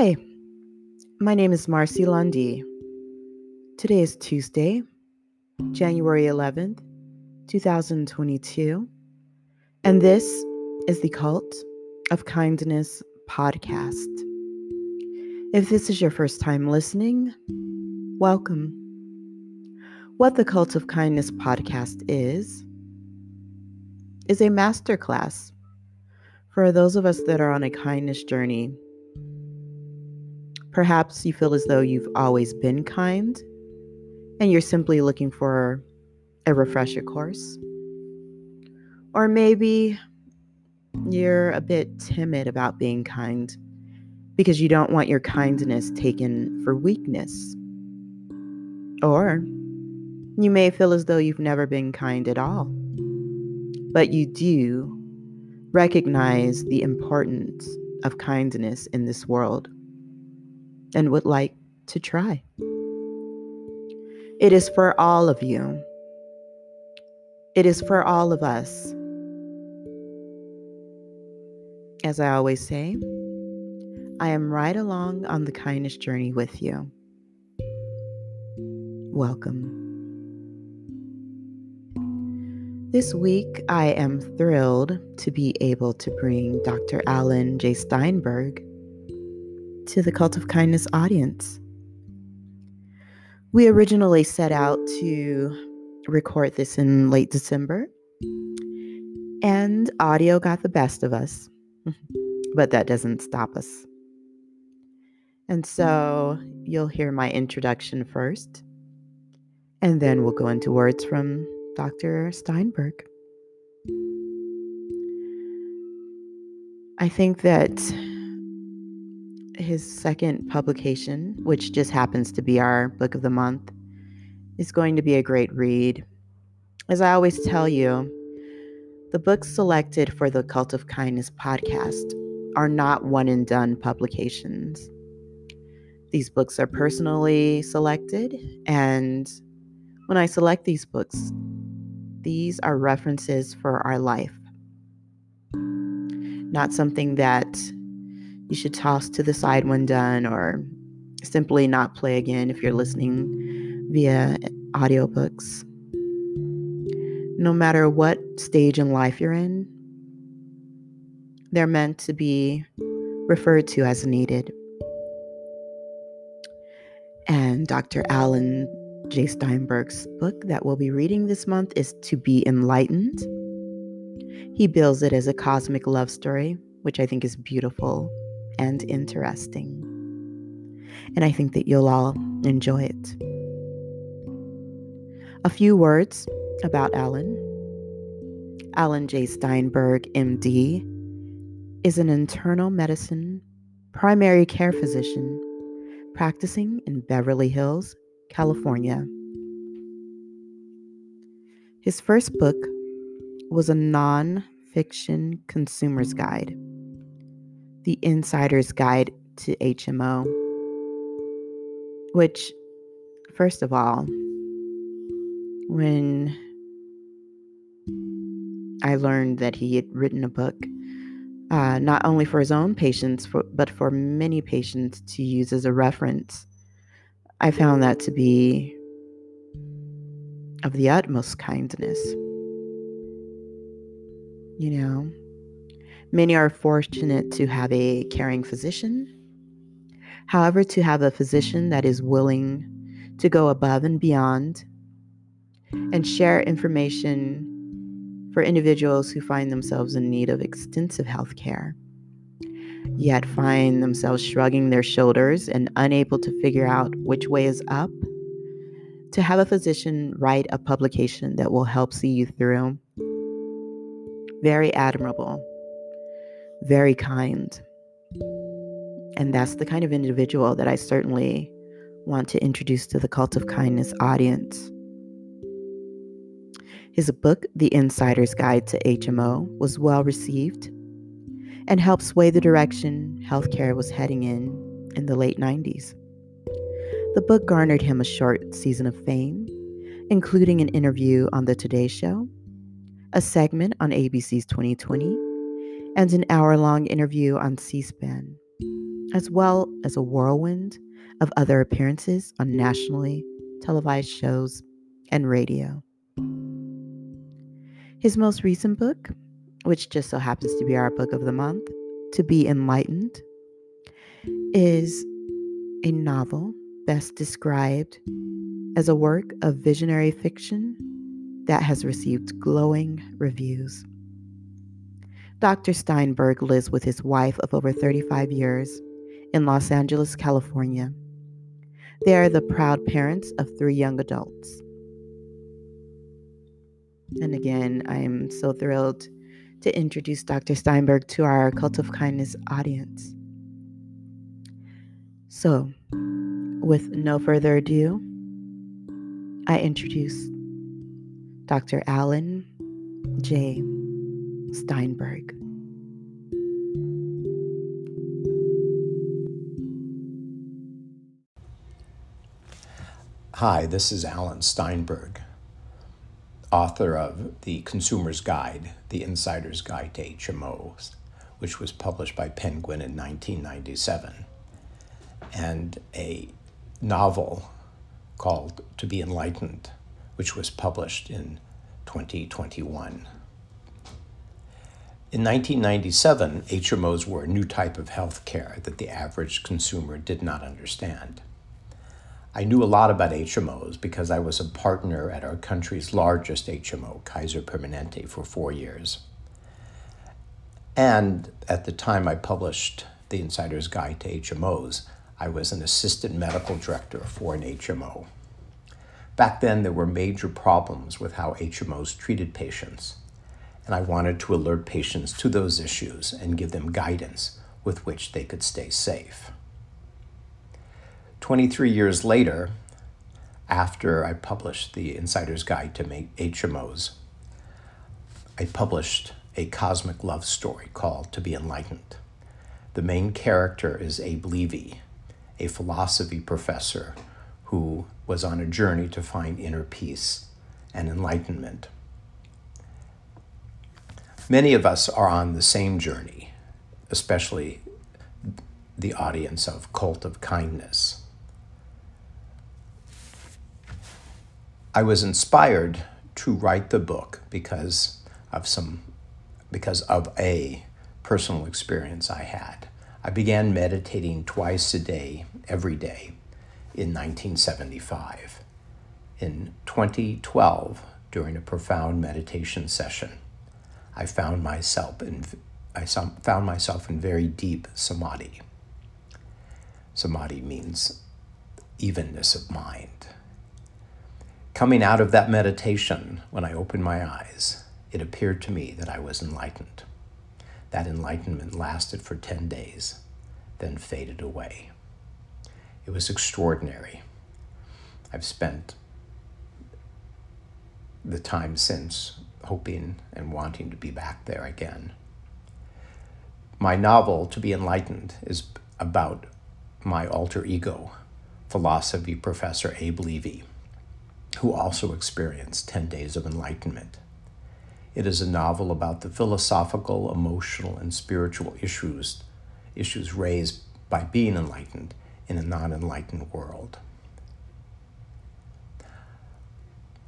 Hi, my name is Marcy Lundy. Today is Tuesday, January 11th, 2022, and this is the Cult of Kindness podcast. If this is your first time listening, welcome. What the Cult of Kindness podcast is, is a masterclass for those of us that are on a kindness journey Perhaps you feel as though you've always been kind and you're simply looking for a refresher course. Or maybe you're a bit timid about being kind because you don't want your kindness taken for weakness. Or you may feel as though you've never been kind at all, but you do recognize the importance of kindness in this world and would like to try. It is for all of you. It is for all of us. As I always say, I am right along on the kindness journey with you. Welcome. This week, I am thrilled to be able to bring Dr. Alan J. Steinberg to the Cult of Kindness audience. We originally set out to record this in late December, and audio got the best of us, but that doesn't stop us. And so you'll hear my introduction first, and then we'll go into words from Dr. Steinberg. I think that his second publication, which just happens to be our book of the month, is going to be a great read. As I always tell you, the books selected for the Cult of Kindness podcast are not one and done publications. These books are personally selected, and when I select these books, these are references for our life. Not something that you should toss to the side when done or simply not play again if you're listening via audiobooks. No matter what stage in life you're in, they're meant to be referred to as needed. And Dr. Alan J. Steinberg's book that we'll be reading this month is To Be Enlightened. He bills it as a cosmic love story, which I think is beautiful and interesting. And I think that you'll all enjoy it. A few words about Alan. Alan J. Steinberg, MD, is an internal medicine primary care physician practicing in Beverly Hills, California. His first book was a non fiction consumer's guide the Insider's Guide to HMO, which, first of all, when I learned that he had written a book, uh, not only for his own patients, for, but for many patients to use as a reference, I found that to be of the utmost kindness. You know, Many are fortunate to have a caring physician. However, to have a physician that is willing to go above and beyond and share information for individuals who find themselves in need of extensive health care, yet find themselves shrugging their shoulders and unable to figure out which way is up, to have a physician write a publication that will help see you through. Very admirable very kind. And that's the kind of individual that I certainly want to introduce to the Cult of Kindness audience. His book, The Insider's Guide to HMO, was well received and helped sway the direction healthcare was heading in in the late 90s. The book garnered him a short season of fame, including an interview on The Today Show, a segment on ABC's 2020, and an hour long interview on C SPAN. as well as a whirlwind of other appearances on nationally televised shows and radio. His most recent book, which just so happens to be our book of the month, To Be Enlightened, is a novel best described as a work of visionary fiction that has received glowing reviews. Dr. Steinberg lives with his wife of over 35 years in Los Angeles, California. They are the proud parents of three young adults. And again, I am so thrilled to introduce Dr. Steinberg to our Cult of Kindness audience. So, with no further ado, I introduce Dr. Alan J. Steinberg. Hi, this is Alan Steinberg, author of The Consumer's Guide, The Insider's Guide to HMOs, which was published by Penguin in 1997, and a novel called To Be Enlightened, which was published in 2021. In 1997, HMOs were a new type of health care that the average consumer did not understand. I knew a lot about HMOs because I was a partner at our country's largest HMO, Kaiser Permanente, for four years. And at the time I published The Insider's Guide to HMOs, I was an assistant medical director for an HMO. Back then, there were major problems with how HMOs treated patients, and I wanted to alert patients to those issues and give them guidance with which they could stay safe. 23 years later, after I published The Insider's Guide to HMOs, I published a cosmic love story called To Be Enlightened. The main character is Abe Levy, a philosophy professor who was on a journey to find inner peace and enlightenment. Many of us are on the same journey, especially the audience of Cult of Kindness. I was inspired to write the book because of some because of a personal experience I had. I began meditating twice a day, every day, in 1975. In 2012, during a profound meditation session, I found myself in I found myself in very deep samadhi. Samadhi means evenness of mind. Coming out of that meditation, when I opened my eyes, it appeared to me that I was enlightened. That enlightenment lasted for 10 days, then faded away. It was extraordinary. I've spent the time since hoping and wanting to be back there again. My novel, To Be Enlightened, is about my alter ego, philosophy professor Abe Levy who also experienced 10 days of enlightenment. It is a novel about the philosophical, emotional, and spiritual issues, issues raised by being enlightened in a non enlightened world.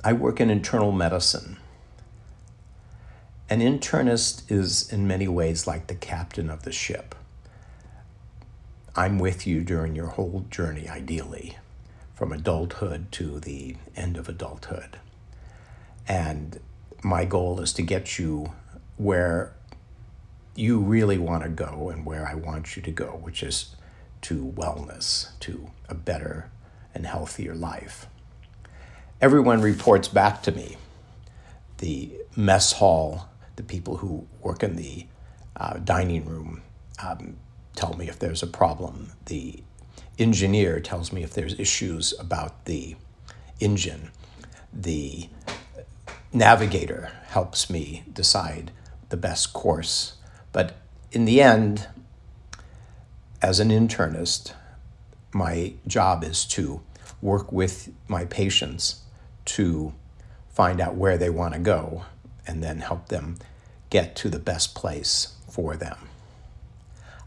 I work in internal medicine. An internist is, in many ways, like the captain of the ship. I'm with you during your whole journey, ideally from adulthood to the end of adulthood. And my goal is to get you where you really want to go and where I want you to go, which is to wellness, to a better and healthier life. Everyone reports back to me the mess hall, the people who work in the uh, dining room um, tell me if there's a problem. The engineer tells me if there's issues about the engine. The navigator helps me decide the best course. But in the end, as an internist, my job is to work with my patients to find out where they want to go and then help them get to the best place for them.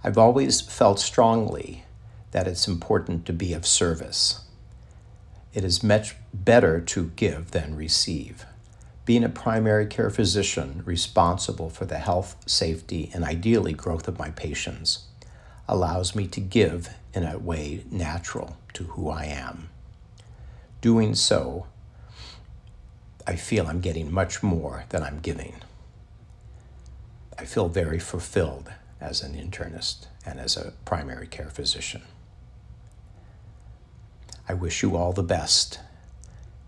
I've always felt strongly that it's important to be of service. It is much better to give than receive. Being a primary care physician responsible for the health, safety, and ideally growth of my patients allows me to give in a way natural to who I am. Doing so, I feel I'm getting much more than I'm giving. I feel very fulfilled as an internist and as a primary care physician. I wish you all the best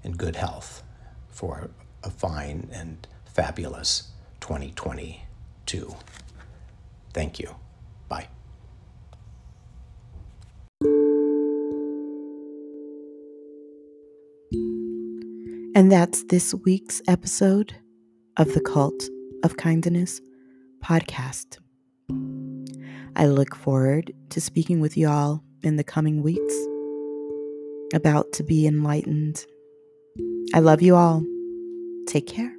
and good health for a fine and fabulous 2022. Thank you. Bye. And that's this week's episode of the Cult of Kindness podcast. I look forward to speaking with y'all in the coming weeks about to be enlightened. I love you all. Take care.